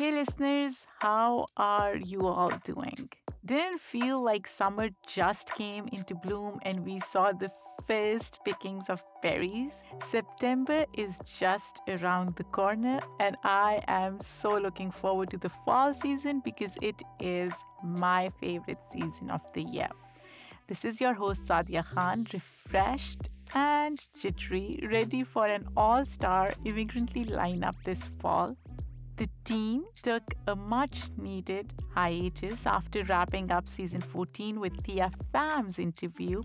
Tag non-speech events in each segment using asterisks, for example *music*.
Hey listeners, how are you all doing? Didn't feel like summer just came into bloom and we saw the first pickings of berries. September is just around the corner, and I am so looking forward to the fall season because it is my favorite season of the year. This is your host Saadia Khan, refreshed and jittery, ready for an all star immigrantly lineup this fall. The team took a much needed hiatus after wrapping up season 14 with Thea Pham's interview.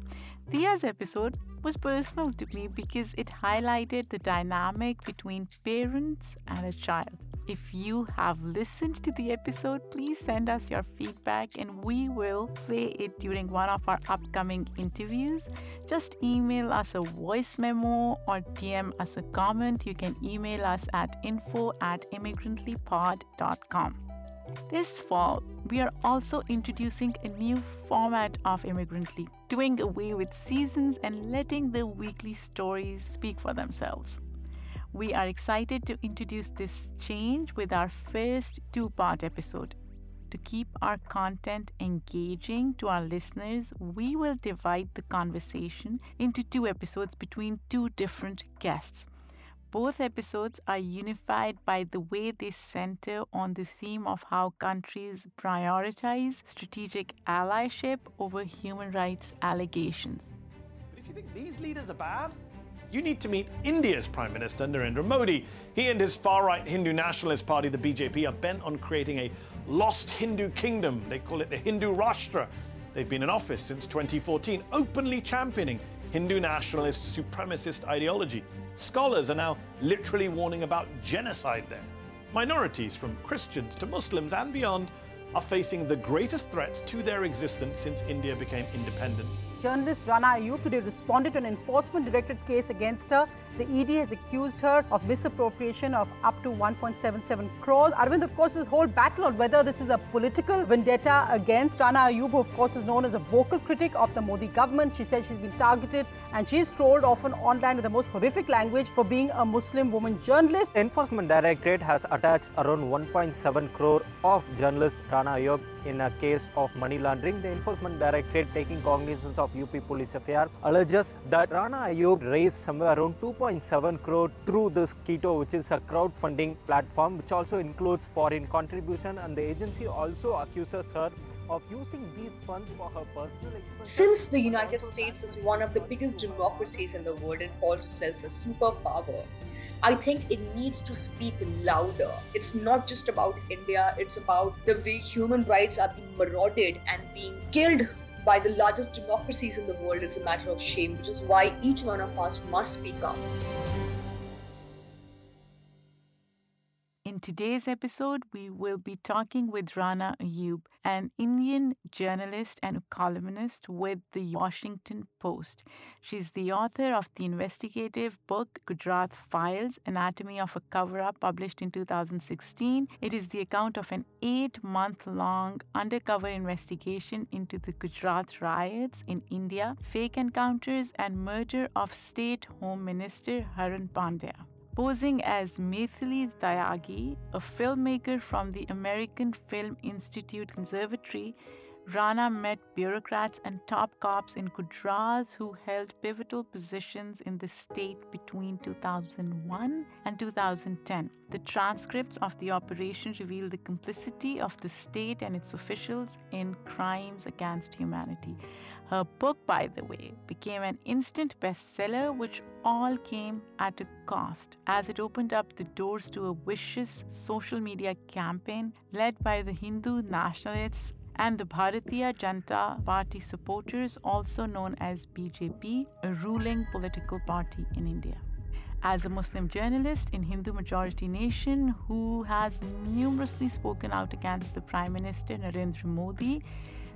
Thea's episode was personal to me because it highlighted the dynamic between parents and a child. If you have listened to the episode, please send us your feedback and we will play it during one of our upcoming interviews. Just email us a voice memo or DM us a comment. You can email us at info at immigrantlypod.com. This fall, we are also introducing a new format of Immigrantly, doing away with seasons and letting the weekly stories speak for themselves. We are excited to introduce this change with our first two part episode. To keep our content engaging to our listeners, we will divide the conversation into two episodes between two different guests. Both episodes are unified by the way they center on the theme of how countries prioritize strategic allyship over human rights allegations. But if you think these leaders are bad, you need to meet India's Prime Minister Narendra Modi. He and his far right Hindu nationalist party, the BJP, are bent on creating a lost Hindu kingdom. They call it the Hindu Rashtra. They've been in office since 2014, openly championing Hindu nationalist supremacist ideology. Scholars are now literally warning about genocide there. Minorities, from Christians to Muslims and beyond, are facing the greatest threats to their existence since India became independent journalist Rana Ayyub today responded to an enforcement directed case against her. The ED has accused her of misappropriation of up to 1.77 crores. Arvind, of course, this whole battle on whether this is a political vendetta against Rana Ayyub, who, of course, is known as a vocal critic of the Modi government. She said she's been targeted and she's trolled often online with the most horrific language for being a Muslim woman journalist. Enforcement Directorate has attached around 1.7 crore of journalist Rana Ayyub in a case of money laundering. The Enforcement Directorate, taking cognizance of UP Police FIR, alleges that Rana Ayyub raised somewhere around 2.7 crore through this Ketto, which is a crowdfunding platform, which also includes foreign contribution. And the agency also accuses her of using these funds for her personal expenses. Since the United States is one of the biggest democracies in the world and calls itself a superpower, I think it needs to speak louder. It's not just about India, it's about the way human rights are being marauded and being killed by the largest democracies in the world is a matter of shame, which is why each one of us must speak up. In today's episode, we will be talking with Rana Ayyub, an Indian journalist and columnist with the Washington Post. She's the author of the investigative book Gujarat Files Anatomy of a Cover Up, published in 2016. It is the account of an eight month long undercover investigation into the Gujarat riots in India, fake encounters, and murder of State Home Minister Haren Pandya. Posing as Maithili Tyagi, a filmmaker from the American Film Institute Conservatory, Rana met bureaucrats and top cops in Gujarat who held pivotal positions in the state between 2001 and 2010. The transcripts of the operation reveal the complicity of the state and its officials in crimes against humanity. Her book, by the way, became an instant bestseller, which all came at a cost, as it opened up the doors to a vicious social media campaign led by the Hindu nationalists and the Bharatiya Janata Party supporters, also known as BJP, a ruling political party in India. As a Muslim journalist in Hindu majority nation who has numerously spoken out against the Prime Minister Narendra Modi,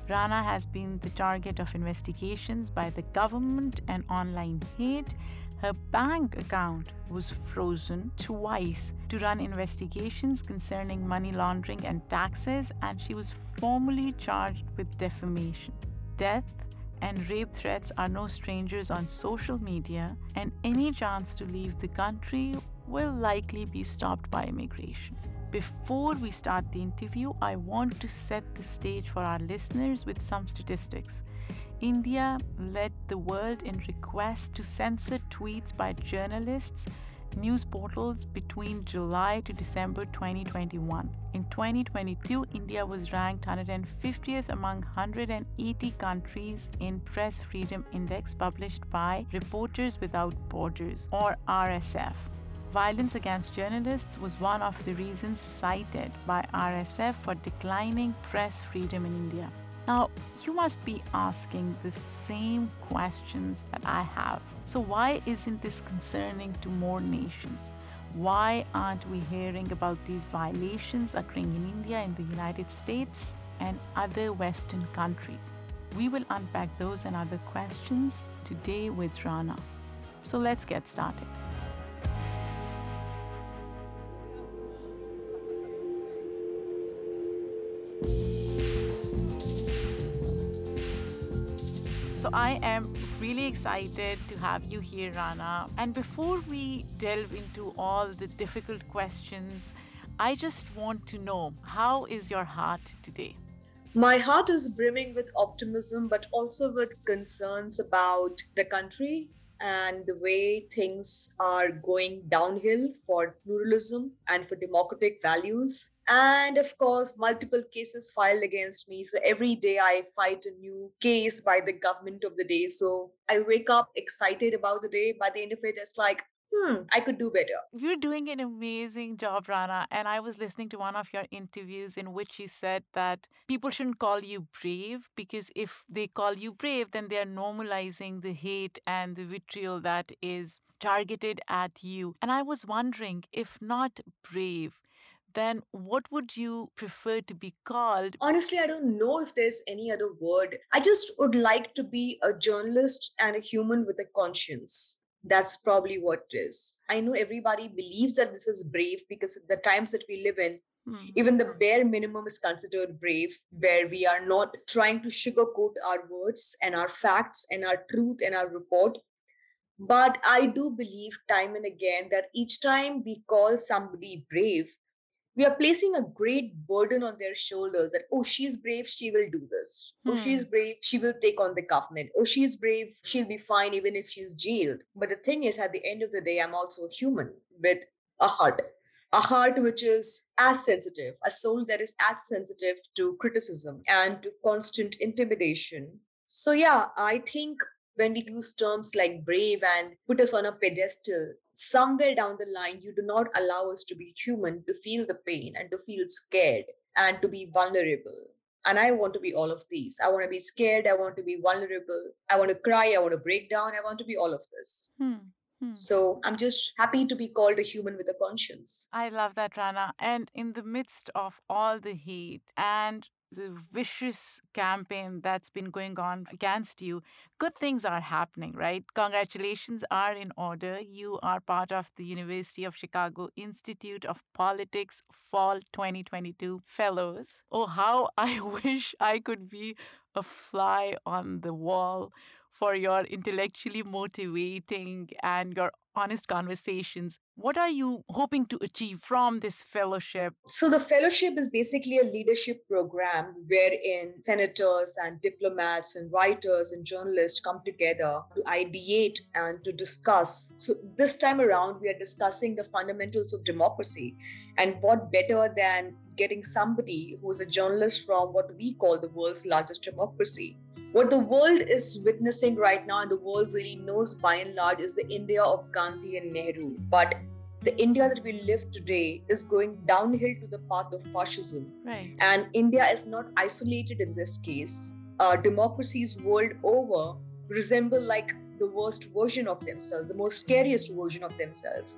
Rana has been the target of investigations by the government and online hate. Her bank account was frozen twice to run investigations concerning money laundering and taxes, and she was formally charged with defamation. Death and rape threats are no strangers on social media, and any chance to leave the country will likely be stopped by immigration. Before we start the interview, I want to set the stage for our listeners with some statistics. India led the world in requests to censor tweets by journalists, news portals between July to December 2021. In 2022, India was ranked 150th among 180 countries in Press Freedom Index published by Reporters Without Borders or RSF. Violence against journalists was one of the reasons cited by RSF for declining press freedom in India. Now, you must be asking the same questions that I have. So, why isn't this concerning to more nations? Why aren't we hearing about these violations occurring in India, in the United States, and other Western countries? We will unpack those and other questions today with Rana. So, let's get started. So I am really excited to have you here, Rana. And before we delve into all the difficult questions, I just want to know how is your heart today? My heart is brimming with optimism, but also with concerns about the country and the way things are going downhill for pluralism and for democratic values and of course multiple cases filed against me so every day i fight a new case by the government of the day so i wake up excited about the day by the end of it it's like hmm, I could do better. You're doing an amazing job, Rana. And I was listening to one of your interviews in which you said that people shouldn't call you brave because if they call you brave, then they are normalizing the hate and the vitriol that is targeted at you. And I was wondering if not brave, then what would you prefer to be called? Honestly, I don't know if there's any other word. I just would like to be a journalist and a human with a conscience. That's probably what it is. I know everybody believes that this is brave because the times that we live in, hmm. even the bare minimum is considered brave, where we are not trying to sugarcoat our words and our facts and our truth and our report. But I do believe time and again that each time we call somebody brave, we are placing a great burden on their shoulders that oh she's brave she will do this. Hmm. oh she's brave she will take on the government oh she's brave she'll be fine even if she's jailed. But the thing is at the end of the day i'm also a human with a heart. A heart which is as sensitive a soul that is as sensitive to criticism and to constant intimidation. So yeah i think when we use terms like brave and put us on a pedestal, somewhere down the line, you do not allow us to be human, to feel the pain and to feel scared and to be vulnerable. And I want to be all of these. I want to be scared. I want to be vulnerable. I want to cry. I want to break down. I want to be all of this. Hmm. Hmm. So I'm just happy to be called a human with a conscience. I love that, Rana. And in the midst of all the heat and the vicious campaign that's been going on against you, good things are happening, right? Congratulations are in order. You are part of the University of Chicago Institute of Politics Fall 2022 Fellows. Oh, how *laughs* I wish I could be a fly on the wall for your intellectually motivating and your honest conversations. What are you hoping to achieve from this fellowship? So, the fellowship is basically a leadership program wherein senators and diplomats and writers and journalists come together to ideate and to discuss. So, this time around, we are discussing the fundamentals of democracy. And what better than getting somebody who's a journalist from what we call the world's largest democracy? What the world is witnessing right now, and the world really knows by and large, is the India of Gandhi and Nehru. But the India that we live today is going downhill to the path of fascism. Right. And India is not isolated in this case. Uh, democracies world over resemble like the worst version of themselves, the most scariest version of themselves.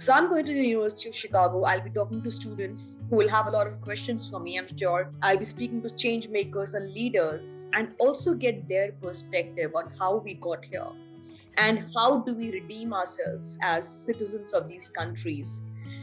So I'm going to the University of Chicago. I'll be talking to students who will have a lot of questions for me, I'm sure. I'll be speaking to change makers and leaders and also get their perspective on how we got here and how do we redeem ourselves as citizens of these countries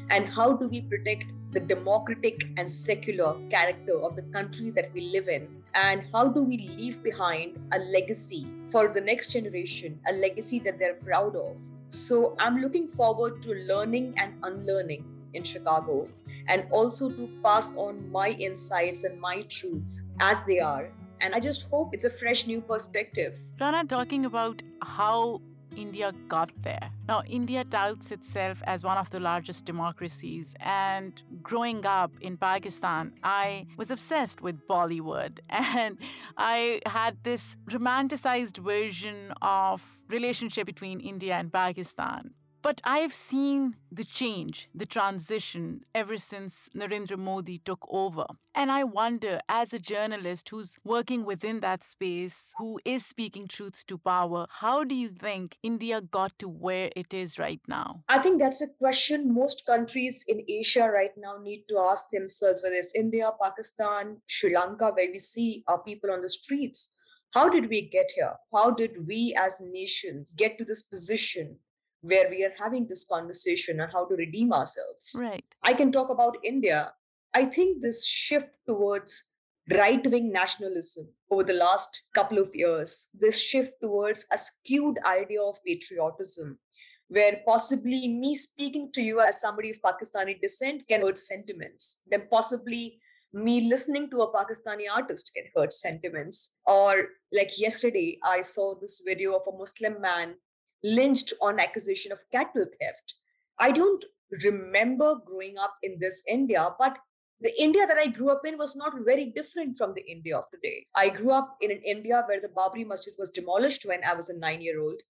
and how do we protect the democratic and secular character of the country that we live in and how do we leave behind a legacy for the next generation a legacy that they're proud of so I'm looking forward to learning and unlearning in Chicago and also to pass on my insights and my truths as they are. And I just hope it's a fresh new perspective. Rana, talking about how India got there. Now, India touts itself as one of the largest democracies, and growing up in Pakistan, I was obsessed with Bollywood, *laughs* and I had this romanticized version of relationship between India and Pakistan. But I've seen the change, the transition ever since Narendra Modi took over. And I wonder, as a journalist who's working within that space, who is speaking truths to power, how do you think India got to where it is right now? I think that's a question most countries in Asia right now need to ask themselves, whether it's India, Pakistan, Sri Lanka, where we see our people on the streets. How did we get here? How did we as nations get to this position where we are having this conversation on how to redeem ourselves. Right. I can talk about India. I think this shift towards right wing nationalism over the last couple of years, this shift towards a skewed idea of patriotism, where possibly me speaking to you as somebody of Pakistani descent can hurt sentiments, then possibly me listening to a Pakistani artist can hurt sentiments. Or like yesterday, I saw this video of a Muslim man lynched on accusation of cattle theft. I don't remember growing up in this India, but the India that I grew up in was not very different from the India of today. I grew up in an India where the Babri Masjid was demolished when I was a nine year old.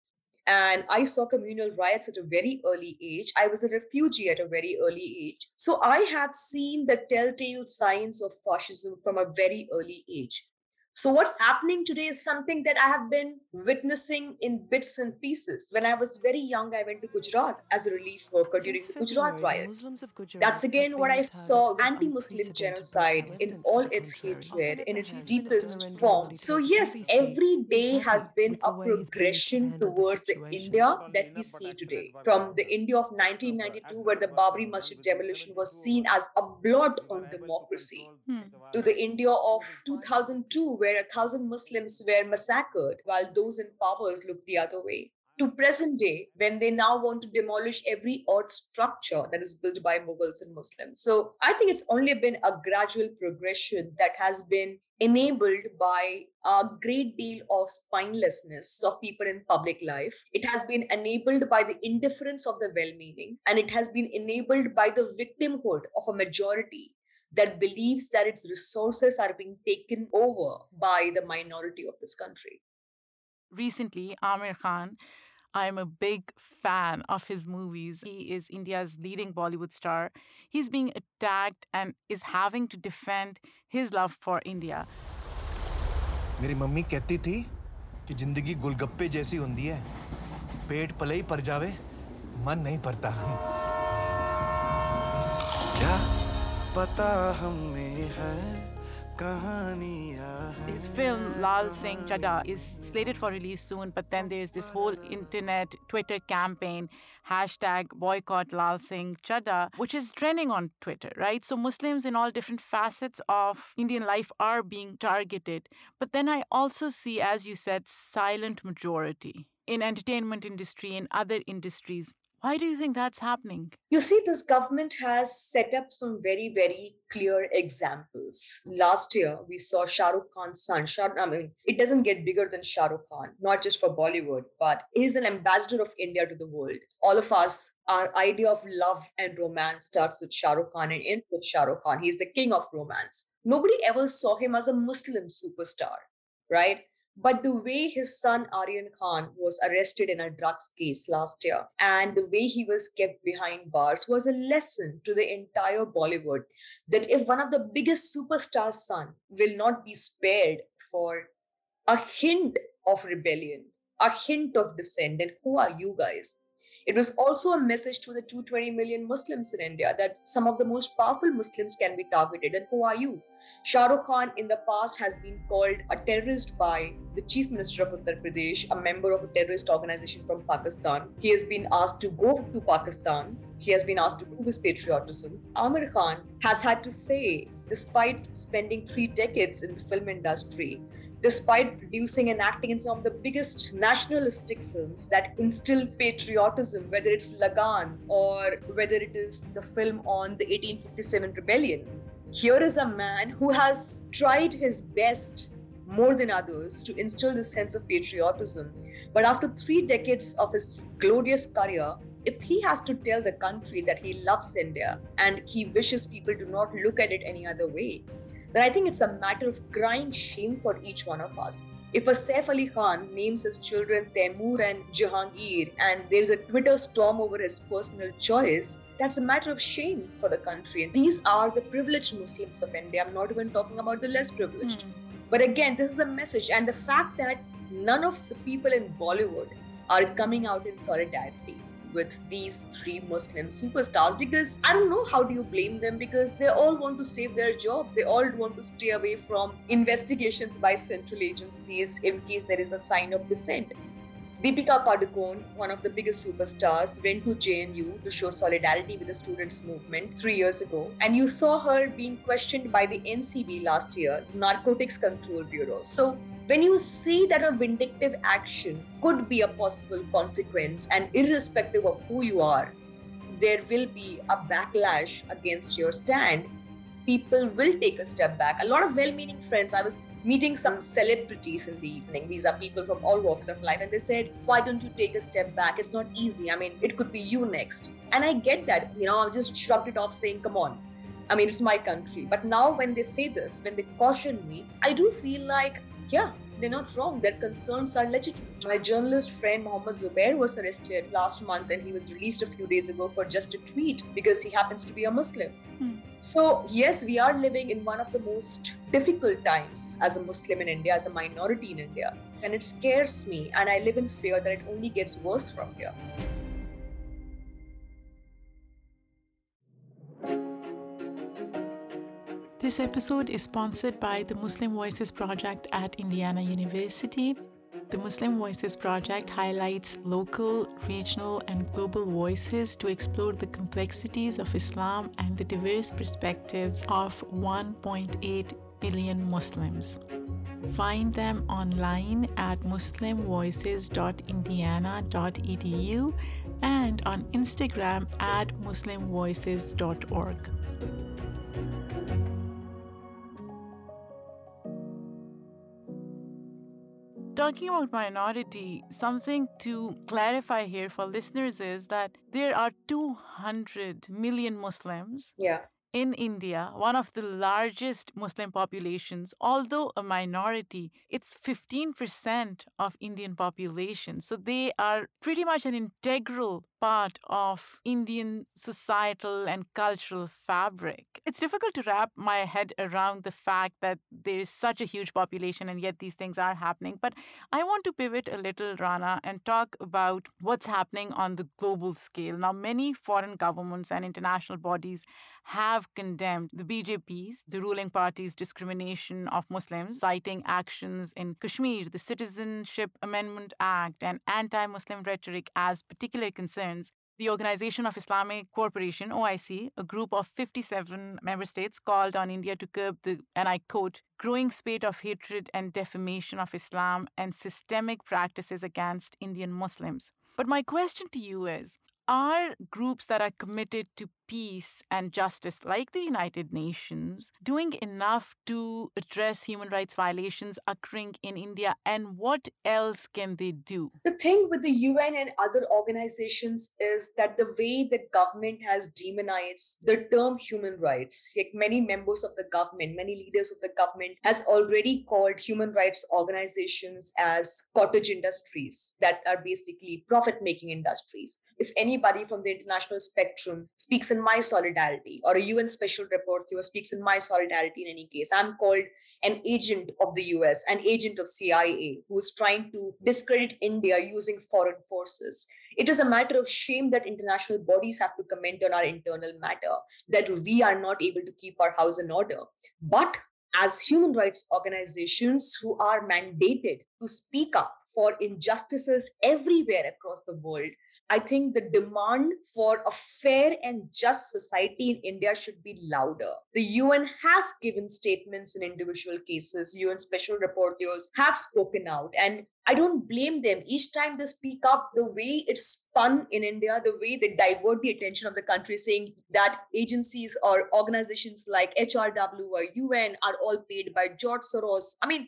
And I saw communal riots at a very early age. I was a refugee at a very early age. So I have seen the telltale signs of fascism from a very early age. So, what's happening today is something that I have been witnessing in bits and pieces. When I was very young, I went to Gujarat as a relief worker during the Gujarat riots. That's again what I saw anti Muslim genocide in all its hatred, in its deepest form. So, yes, every day has been a progression towards the India that we see today. From the India of 1992, where the Babri Masjid demolition was seen as a blot on democracy, hmm. to the India of 2002, where a thousand Muslims were massacred while those in powers looked the other way. To present day, when they now want to demolish every odd structure that is built by Mughals and Muslims. So I think it's only been a gradual progression that has been enabled by a great deal of spinelessness of people in public life. It has been enabled by the indifference of the well meaning, and it has been enabled by the victimhood of a majority that believes that its resources are being taken over by the minority of this country. Recently, Aamir Khan, I'm a big fan of his movies. He is India's leading Bollywood star. He's being attacked and is having to defend his love for India. मेरी mummy कहती थी कि जिंदगी गोलगप्पे जैसी होती है पेट पले ही पर जावे मन नहीं भरता क्या this His film Lal Singh Chaddha is slated for release soon, but then there's this whole internet Twitter campaign, hashtag boycott Lal Singh Chaddha, which is trending on Twitter, right? So Muslims in all different facets of Indian life are being targeted. But then I also see, as you said, silent majority in entertainment industry and other industries why do you think that's happening? You see, this government has set up some very, very clear examples. Last year, we saw Shah Rukh Khan's son. Shah, I mean, it doesn't get bigger than Shah Rukh Khan, not just for Bollywood, but he's an ambassador of India to the world. All of us, our idea of love and romance starts with Shah Rukh Khan and ends with Shah Rukh Khan. He's the king of romance. Nobody ever saw him as a Muslim superstar, right? But the way his son Aryan Khan was arrested in a drugs case last year and the way he was kept behind bars was a lesson to the entire Bollywood that if one of the biggest superstars' son will not be spared for a hint of rebellion, a hint of dissent, then who are you guys? It was also a message to the 220 million Muslims in India that some of the most powerful Muslims can be targeted. And who are you? Shah Rukh Khan in the past has been called a terrorist by the Chief Minister of Uttar Pradesh, a member of a terrorist organization from Pakistan. He has been asked to go to Pakistan. He has been asked to prove his patriotism. Aamir Khan has had to say, despite spending three decades in the film industry, despite producing and acting in some of the biggest nationalistic films that instill patriotism, whether it's Lagan or whether it is the film on the 1857 rebellion. Here is a man who has tried his best more than others to instill this sense of patriotism. But after three decades of his glorious career, if he has to tell the country that he loves India and he wishes people to not look at it any other way, then I think it's a matter of crying shame for each one of us. If a Saif Ali Khan names his children Taimur and Jahangir and there's a Twitter storm over his personal choice, that's a matter of shame for the country. And these are the privileged Muslims of India. I'm not even talking about the less privileged. Mm. But again, this is a message. And the fact that none of the people in Bollywood are coming out in solidarity with these three Muslim superstars because I don't know how do you blame them because they all want to save their job. They all want to stay away from investigations by central agencies in case there is a sign of dissent. Deepika Padukone, one of the biggest superstars, went to JNU to show solidarity with the students' movement three years ago. And you saw her being questioned by the NCB last year, Narcotics Control Bureau. So when you see that a vindictive action could be a possible consequence, and irrespective of who you are, there will be a backlash against your stand, people will take a step back. A lot of well meaning friends, I was meeting some celebrities in the evening. These are people from all walks of life, and they said, Why don't you take a step back? It's not easy. I mean, it could be you next. And I get that. You know, I just shrugged it off saying, Come on. I mean, it's my country. But now, when they say this, when they caution me, I do feel like yeah, they're not wrong. Their concerns are legitimate. My journalist friend Mohammed Zubair was arrested last month and he was released a few days ago for just a tweet because he happens to be a Muslim. Hmm. So, yes, we are living in one of the most difficult times as a Muslim in India, as a minority in India. And it scares me, and I live in fear that it only gets worse from here. This episode is sponsored by the Muslim Voices Project at Indiana University. The Muslim Voices Project highlights local, regional, and global voices to explore the complexities of Islam and the diverse perspectives of 1.8 billion Muslims. Find them online at muslimvoices.indiana.edu and on Instagram at muslimvoices.org. Talking about minority, something to clarify here for listeners is that there are 200 million Muslims. Yeah in India, one of the largest Muslim populations, although a minority, it's 15% of Indian population. So they are pretty much an integral part of Indian societal and cultural fabric. It's difficult to wrap my head around the fact that there is such a huge population and yet these things are happening. But I want to pivot a little, Rana, and talk about what's happening on the global scale. Now, many foreign governments and international bodies have condemned the BJP's, the ruling party's discrimination of Muslims, citing actions in Kashmir, the Citizenship Amendment Act, and anti Muslim rhetoric as particular concerns. The Organization of Islamic Cooperation, OIC, a group of 57 member states, called on India to curb the, and I quote, growing spate of hatred and defamation of Islam and systemic practices against Indian Muslims. But my question to you is are groups that are committed to peace and justice, like the United Nations, doing enough to address human rights violations occurring in India? And what else can they do? The thing with the UN and other organizations is that the way the government has demonized the term human rights, like many members of the government, many leaders of the government, has already called human rights organizations as cottage industries that are basically profit making industries. If anybody from the international spectrum speaks in my solidarity or a UN special rapporteur speaks in my solidarity in any case. I'm called an agent of the US, an agent of CIA who's trying to discredit India using foreign forces. It is a matter of shame that international bodies have to comment on our internal matter, that we are not able to keep our house in order. But as human rights organizations who are mandated to speak up for injustices everywhere across the world, I think the demand for a fair and just society in India should be louder. The UN has given statements in individual cases. UN special rapporteurs have spoken out. And I don't blame them. Each time they speak up, the way it's spun in India, the way they divert the attention of the country, saying that agencies or organizations like HRW or UN are all paid by George Soros. I mean,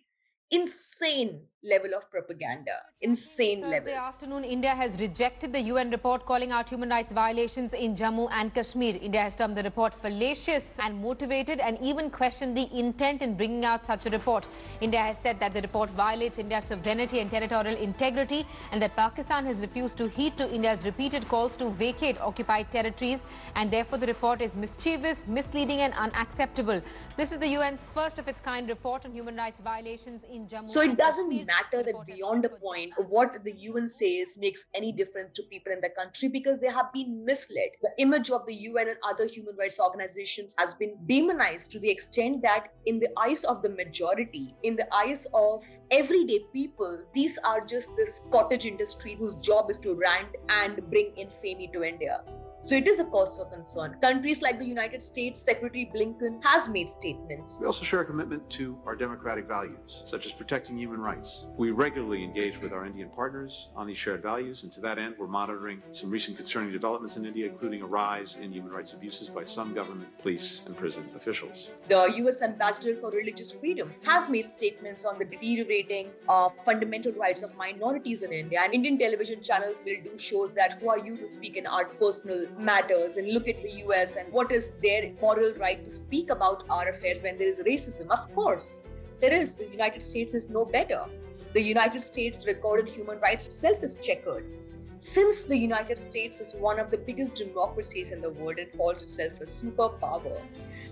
insane level of propaganda. Insane Thursday level. afternoon india has rejected the un report calling out human rights violations in jammu and kashmir. India has termed the report fallacious and motivated and even questioned the intent in bringing out such a report. India has said that the report violates india's sovereignty and territorial integrity and that pakistan has refused to heed to india's repeated calls to vacate occupied territories and therefore the report is mischievous misleading and unacceptable. This is the un's first of its kind report on human rights violations in jammu so it doesn't Kashmir. Matter that beyond the point what the UN says makes any difference to people in the country because they have been misled. The image of the UN and other human rights organizations has been demonized to the extent that, in the eyes of the majority, in the eyes of everyday people, these are just this cottage industry whose job is to rant and bring infamy to India. So it is a cause for concern. Countries like the United States, Secretary Blinken has made statements. We also share a commitment to our democratic values, such as protecting human rights. We regularly engage with our Indian partners on these shared values, and to that end, we're monitoring some recent concerning developments in India, including a rise in human rights abuses by some government, police, and prison officials. The US Ambassador for Religious Freedom has made statements on the deteriorating of fundamental rights of minorities in India, and Indian television channels will do shows that who are you to speak in our personal matters and look at the US and what is their moral right to speak about our affairs when there is racism. Of course, there is. The United States is no better. The United States recorded human rights itself is checkered. Since the United States is one of the biggest democracies in the world and calls itself a superpower,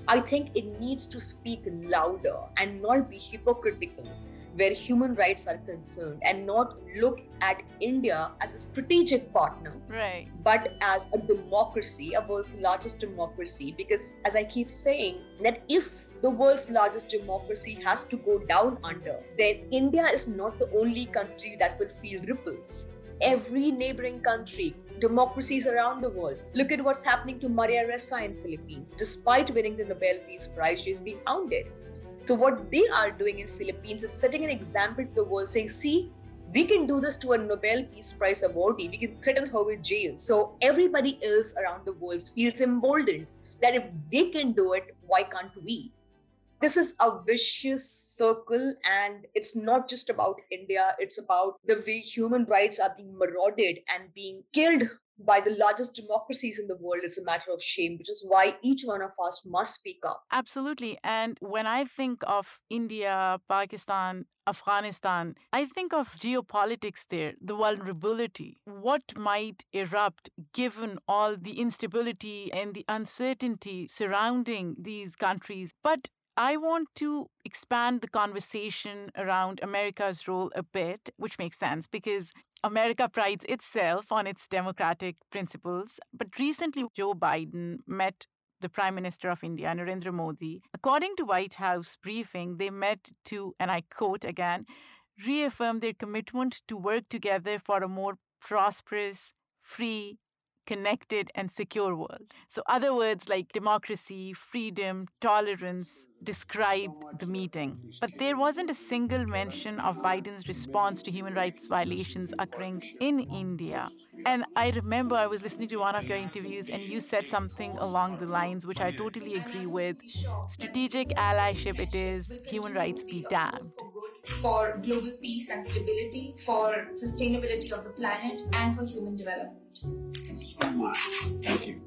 I think it needs to speak louder and not be hypocritical where human rights are concerned and not look at India as a strategic partner, Right. but as a democracy, a world's largest democracy. Because, as I keep saying, that if the world's largest democracy has to go down under, then India is not the only country that will feel ripples. Every neighboring country, democracies around the world. Look at what's happening to Maria Ressa in Philippines. Despite winning the Nobel Peace Prize, she is being hounded. So what they are doing in Philippines is setting an example to the world, saying, "See, we can do this to a Nobel Peace Prize awardee. We can threaten her with jail." So everybody else around the world feels emboldened that if they can do it, why can't we? This is a vicious circle, and it's not just about India. It's about the way human rights are being marauded and being killed by the largest democracies in the world. It's a matter of shame, which is why each one of us must speak up. Absolutely. And when I think of India, Pakistan, Afghanistan, I think of geopolitics there, the vulnerability. What might erupt given all the instability and the uncertainty surrounding these countries? But I want to expand the conversation around America's role a bit, which makes sense because America prides itself on its democratic principles. But recently, Joe Biden met the Prime Minister of India, Narendra Modi. According to White House briefing, they met to, and I quote again, reaffirm their commitment to work together for a more prosperous, free, connected, and secure world. So, other words like democracy, freedom, tolerance described the meeting. But there wasn't a single mention of Biden's response to human rights violations occurring in India. And I remember I was listening to one of your interviews, and you said something along the lines which I totally agree with. Strategic allyship it is, human rights be damned. For global peace and stability, for sustainability of the planet, and for human development. Thank you.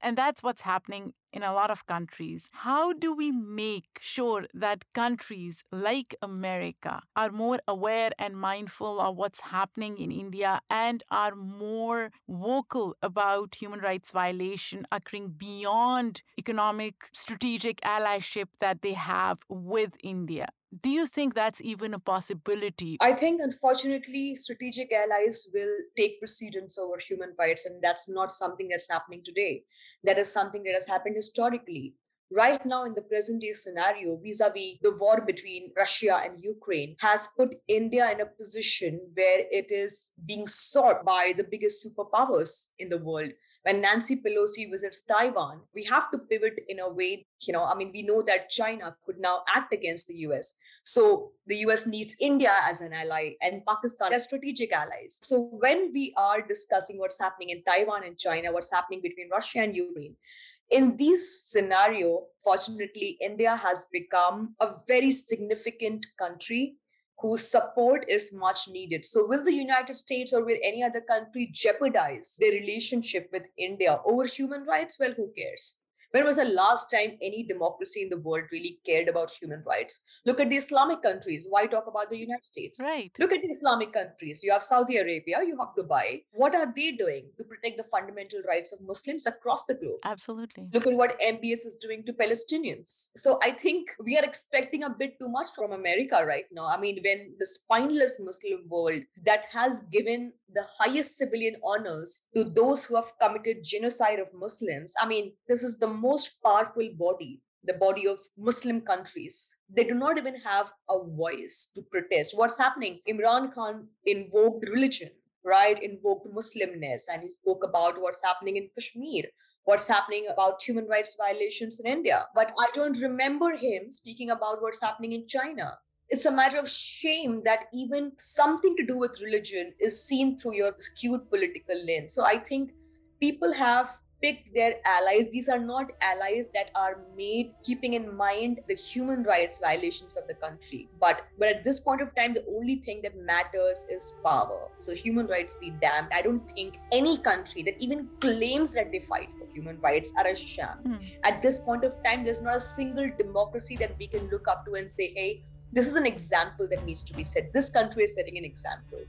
And that's what's happening in a lot of countries. How do we make sure that countries like America are more aware and mindful of what's happening in India and are more vocal about human rights violation occurring beyond economic strategic allyship that they have with India? Do you think that's even a possibility? I think, unfortunately, strategic allies will take precedence over human rights, and that's not something that's happening today. That is something that has happened historically. right now in the present day scenario, vis a vis the war between Russia and Ukraine, has put India in a position where it is being sought by the biggest superpowers in the world when Nancy Pelosi visits Taiwan, we have to pivot in a way, you know, I mean, we know that China could now act against the US. So the US needs India as an ally and Pakistan as strategic allies. So when we are discussing what's happening in Taiwan and China, what's happening between Russia and Ukraine, in this scenario, fortunately, India has become a very significant country whose support is much needed. So, will the United States or will any other country jeopardize their relationship with India over human rights? Well, who cares? When was the last time any democracy in the world really cared about human rights? Look at the Islamic countries. Why talk about the United States? Right. Look at the Islamic countries. You have Saudi Arabia, you have Dubai. What are they doing to protect the fundamental rights of Muslims across the globe? Absolutely. Look at what MBS is doing to Palestinians. So I think we are expecting a bit too much from America right now. I mean, when the spineless Muslim world that has given the highest civilian honors to those who have committed genocide of Muslims, I mean, this is the most powerful body, the body of Muslim countries. They do not even have a voice to protest. What's happening? Imran Khan invoked religion, right? Invoked Muslimness, and he spoke about what's happening in Kashmir what's happening about human rights violations in India. But I don't remember him speaking about what's happening in China. It's a matter of shame that even something to do with religion is seen through your skewed political lens. So I think people have pick their allies. These are not allies that are made keeping in mind the human rights violations of the country. But but at this point of time, the only thing that matters is power. So human rights be damned. I don't think any country that even claims that they fight for human rights are a sham. Mm. At this point of time, there's not a single democracy that we can look up to and say, hey, this is an example that needs to be set. This country is setting an example.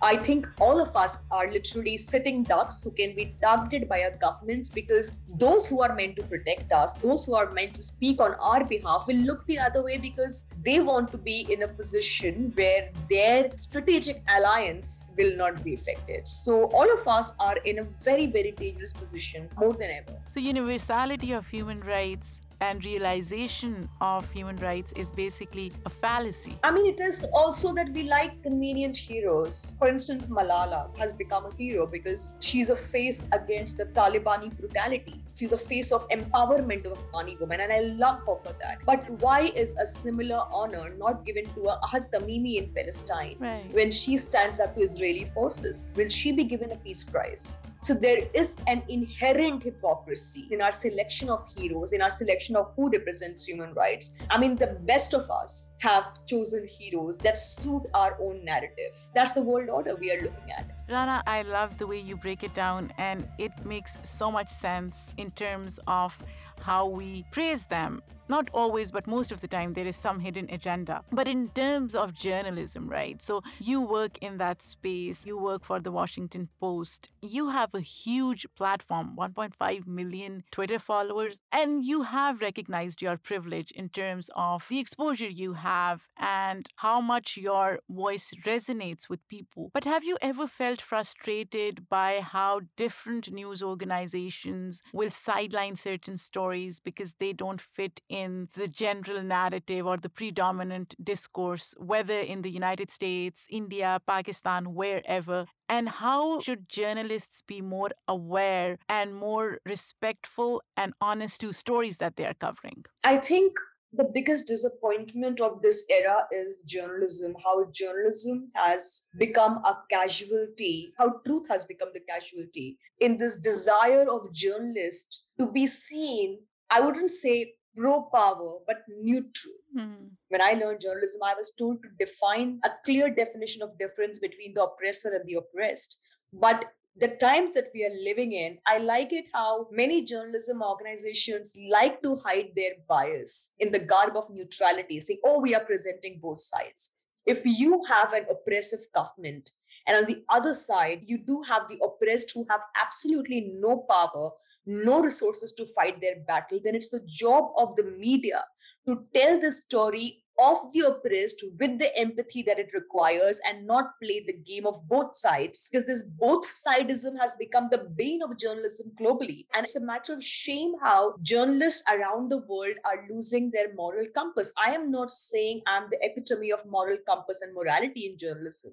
I think all of us are literally sitting ducks who can be targeted by our governments because those who are meant to protect us, those who are meant to speak on our behalf, will look the other way because they want to be in a position where their strategic alliance will not be affected. So, all of us are in a very, very dangerous position more than ever. The universality of human rights and realization of human rights is basically a fallacy. I mean, it is also that we like convenient heroes. For instance, Malala has become a hero because she's a face against the Talibani brutality. She's a face of empowerment of Afghani women, and I love her for that. But why is a similar honor not given to a Ahed Tamimi in Palestine right. when she stands up to Israeli forces? Will she be given a peace prize? So there is an inherent hypocrisy in our selection of heroes, in our selection of who represents human rights. I mean, the best of us have chosen heroes that suit our own narrative. That's the world order we are looking at. Rana, I love the way you break it down, and it makes so much sense in terms of how we praise them not always, but most of the time, there is some hidden agenda. But in terms of journalism, right? So you work in that space, you work for the Washington Post, you have a huge platform 1.5 million Twitter followers, and you have recognized your privilege in terms of the exposure you have and how much your voice resonates with people. But have you ever felt frustrated by how different news organizations will sideline certain stories because they don't fit in? In the general narrative or the predominant discourse, whether in the United States, India, Pakistan, wherever? And how should journalists be more aware and more respectful and honest to stories that they are covering? I think the biggest disappointment of this era is journalism how journalism has become a casualty how truth has become the casualty in this desire of journalists to be seen i wouldn't say pro power but neutral. Mm. When I learned journalism, I was told to define a clear definition of difference between the oppressor and the oppressed. But the times that we are living in, I like it how many journalism organizations like to hide their bias in the garb of neutrality, saying, oh, we are presenting both sides. If you have an oppressive government and on the other side, you do have the oppressed who have absolutely no power, no resources to fight their battle. Then it's the job of the media to tell the story of the oppressed with the empathy that it requires and not play the game of both sides because this both sidism has become the bane of journalism globally. And it's a matter of shame how journalists around the world are losing their moral compass. I am not saying i'm the epitome of moral compass and morality in journalism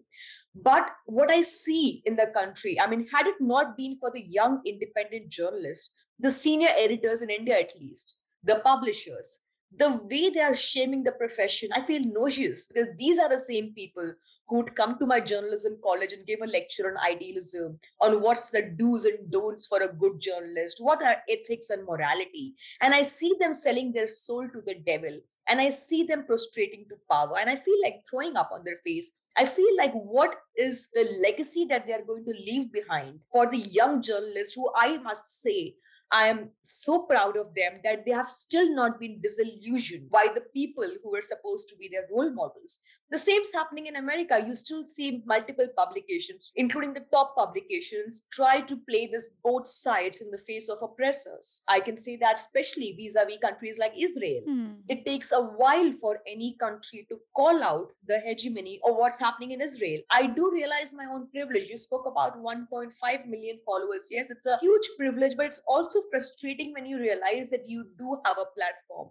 but what i see in the country i mean had it not been for the young independent journalists the senior editors in india at least the publishers the way they are shaming the profession, I feel nauseous because these are the same people who would come to my journalism college and give a lecture on idealism, on what's the do's and don'ts for a good journalist, what are ethics and morality. And I see them selling their soul to the devil and I see them prostrating to power and I feel like throwing up on their face. I feel like what is the legacy that they are going to leave behind for the young journalists who I must say I am so proud of them that they have still not been disillusioned by the people who were supposed to be their role models. The same is happening in America. You still see multiple publications, including the top publications, try to play this both sides in the face of oppressors. I can say that especially vis-a-vis countries like Israel. Hmm. It takes a while for any country to call out the hegemony of what's happening in Israel. I do realize my own privilege. You spoke about 1.5 million followers. Yes, it's a huge privilege, but it's also frustrating when you realize that you do have a platform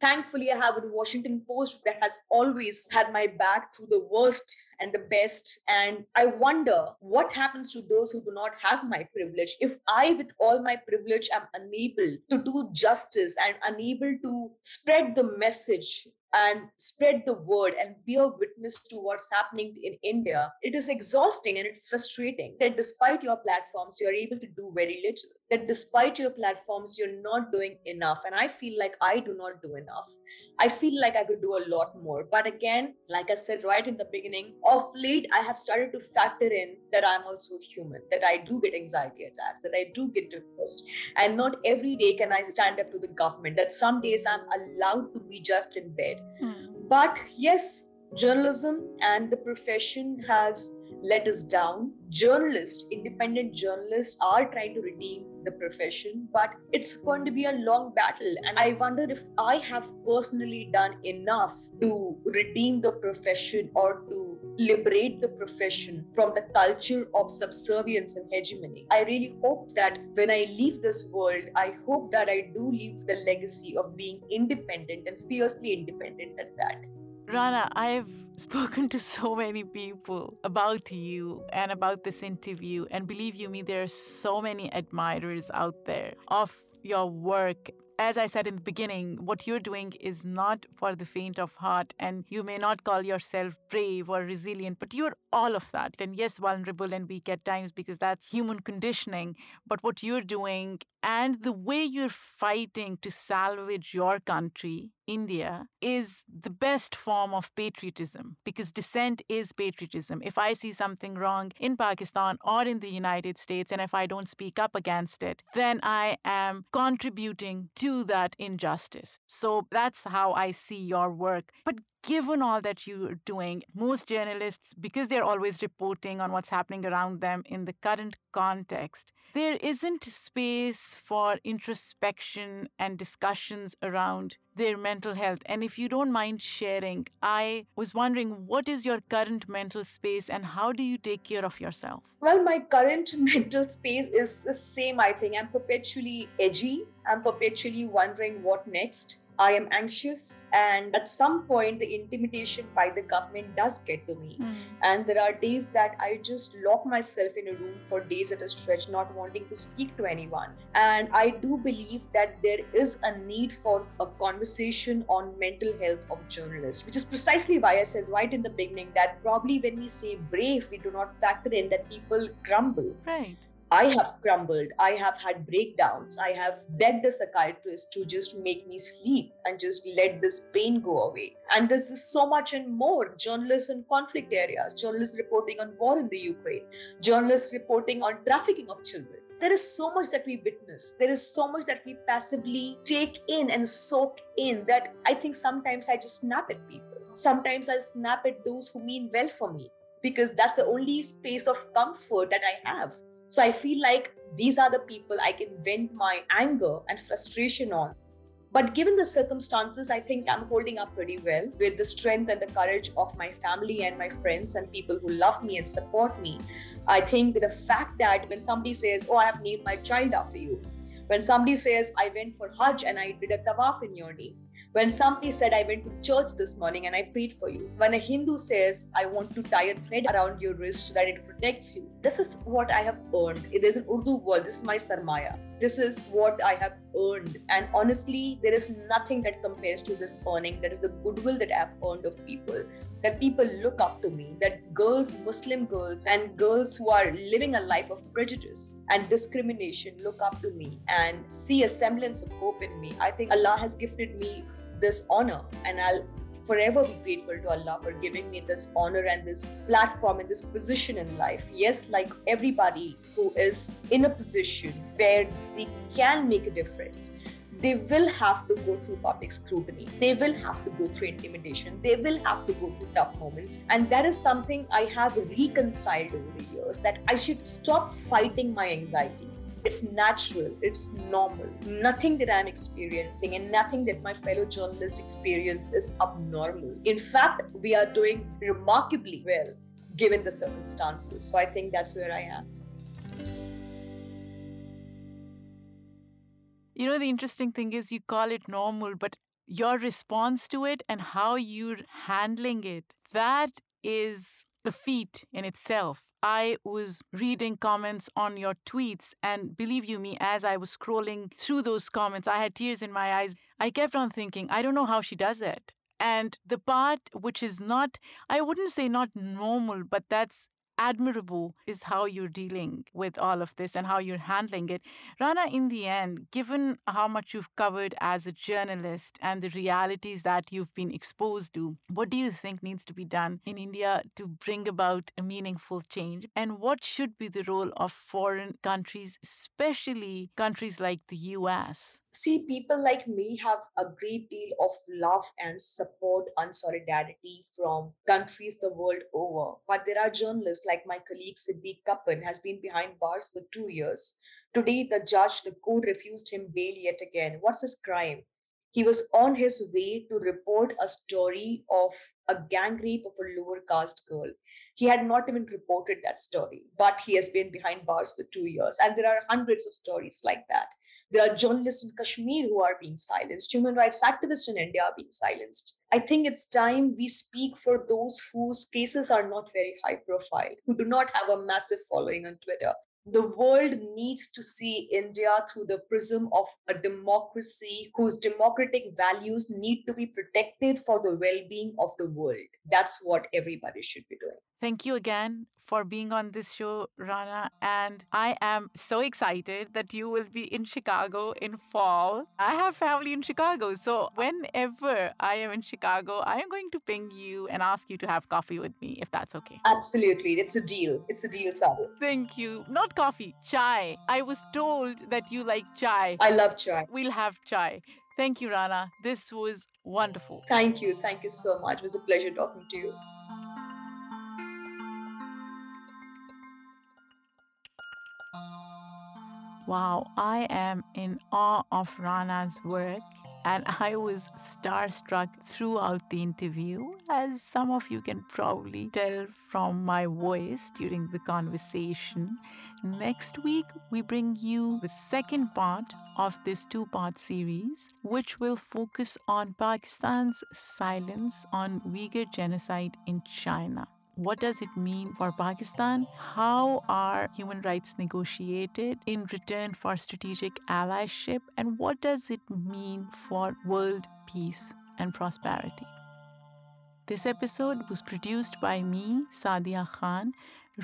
thankfully i have the washington post that has always had my back through the worst and the best and i wonder what happens to those who do not have my privilege if i with all my privilege am unable to do justice and unable to spread the message and spread the word and be a witness to what's happening in India, it is exhausting and it's frustrating that despite your platforms, you're able to do very little. That despite your platforms, you're not doing enough. And I feel like I do not do enough. I feel like I could do a lot more. But again, like I said right in the beginning, of late, I have started to factor in that I'm also human, that I do get anxiety attacks, that I do get depressed. And not every day can I stand up to the government, that some days I'm allowed to be just in bed. Hmm. But yes, journalism and the profession has let us down. Journalists, independent journalists, are trying to redeem the profession, but it's going to be a long battle. And I wonder if I have personally done enough to redeem the profession or to liberate the profession from the culture of subservience and hegemony. I really hope that when I leave this world, I hope that I do leave the legacy of being independent and fiercely independent at that. Rana, I've *laughs* spoken to so many people about you and about this interview, and believe you me, there are so many admirers out there of your work. As I said in the beginning, what you're doing is not for the faint of heart, and you may not call yourself brave or resilient, but you're all of that. And yes, vulnerable and weak at times because that's human conditioning. But what you're doing and the way you're fighting to salvage your country, India, is the best form of patriotism because dissent is patriotism. If I see something wrong in Pakistan or in the United States, and if I don't speak up against it, then I am contributing to that injustice. So that's how I see your work. But given all that you're doing, most journalists, because they're always reporting on what's happening around them in the current context, there isn't space for introspection and discussions around their mental health. And if you don't mind sharing, I was wondering what is your current mental space and how do you take care of yourself? Well, my current *laughs* mental space is the same, I think. I'm perpetually edgy. I'm perpetually wondering what next. I am anxious, and at some point, the intimidation by the government does get to me. Mm. And there are days that I just lock myself in a room for days at a stretch, not wanting to speak to anyone. And I do believe that there is a need for a conversation on mental health of journalists, which is precisely why I said right in the beginning that probably when we say brave, we do not factor in that people crumble. Right. I have crumbled. I have had breakdowns. I have begged a psychiatrist to just make me sleep and just let this pain go away. And this is so much and more. Journalists in conflict areas, journalists reporting on war in the Ukraine, journalists reporting on trafficking of children. There is so much that we witness. There is so much that we passively take in and soak in that I think sometimes I just snap at people. Sometimes I snap at those who mean well for me because that's the only space of comfort that I have. So I feel like these are the people I can vent my anger and frustration on. But given the circumstances, I think I'm holding up pretty well with the strength and the courage of my family and my friends and people who love me and support me. I think the fact that when somebody says, Oh, I have named my child after you, when somebody says, I went for Hajj and I did a tawaf in your name. When somebody said, I went to church this morning and I prayed for you. When a Hindu says, I want to tie a thread around your wrist so that it protects you. This is what I have earned. There's an Urdu word. This is my sarmaya. This is what I have earned. And honestly, there is nothing that compares to this earning. That is the goodwill that I've earned of people that people look up to me, that girls, Muslim girls, and girls who are living a life of prejudice and discrimination look up to me and see a semblance of hope in me. I think Allah has gifted me this honor, and I'll forever be grateful to Allah for giving me this honor and this platform and this position in life. Yes, like everybody who is in a position where they can make a difference they will have to go through public scrutiny. They will have to go through intimidation. They will have to go through tough moments. And that is something I have reconciled over the years that I should stop fighting my anxieties. It's natural, it's normal. Nothing that I'm experiencing and nothing that my fellow journalists experience is abnormal. In fact, we are doing remarkably well given the circumstances. So I think that's where I am. You know, the interesting thing is you call it normal, but your response to it and how you're handling it, that is a feat in itself. I was reading comments on your tweets, and believe you me, as I was scrolling through those comments, I had tears in my eyes. I kept on thinking, I don't know how she does it. And the part which is not, I wouldn't say not normal, but that's admirable is how you're dealing with all of this and how you're handling it. Rana, in the end, given how much you've covered as a journalist and the realities that you've been exposed to, what do you think needs to be done in India to bring about a meaningful change? And what should be the role of foreign countries, especially countries like the US? See people like me have a great deal of love and support and solidarity from countries the world over. But there are journalists like my colleague Siddique Kappan has been behind bars for 2 years. Today the judge the court refused him bail yet again. What's his crime? He was on his way to report a story of a gang rape of a lower caste girl. He had not even reported that story, but he has been behind bars for two years. And there are hundreds of stories like that. There are journalists in Kashmir who are being silenced, human rights activists in India are being silenced. I think it's time we speak for those whose cases are not very high profile, who do not have a massive following on Twitter the world needs to see India through the prism of a democracy whose democratic values need to be protected for the well being of the world. That's what everybody should be doing. Thank you again for being on this show, Rana. And I am so excited that you will be in Chicago in fall. I have family in Chicago. So whenever I am in Chicago, I am going to ping you and ask you to have coffee with me, if that's okay. Absolutely. It's a deal. It's a deal, Sadhu. Thank you. Not coffee, chai. I was told that you like chai. I love chai. We'll have chai. Thank you, Rana. This was wonderful. Thank you. Thank you so much. It was a pleasure talking to you. Wow, I am in awe of Rana's work and *laughs* I was starstruck throughout the interview, as some of you can probably tell from my voice during the conversation. Next week, we bring you the second part of this two part series, which will focus on Pakistan's silence on Uyghur genocide in China. What does it mean for Pakistan? How are human rights negotiated in return for strategic allyship? And what does it mean for world peace and prosperity? This episode was produced by me, Saadia Khan,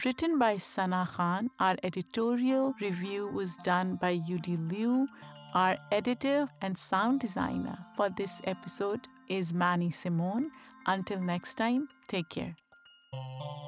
written by Sana Khan. Our editorial review was done by Yudi Liu. Our editor and sound designer for this episode is Manni Simon. Until next time, take care you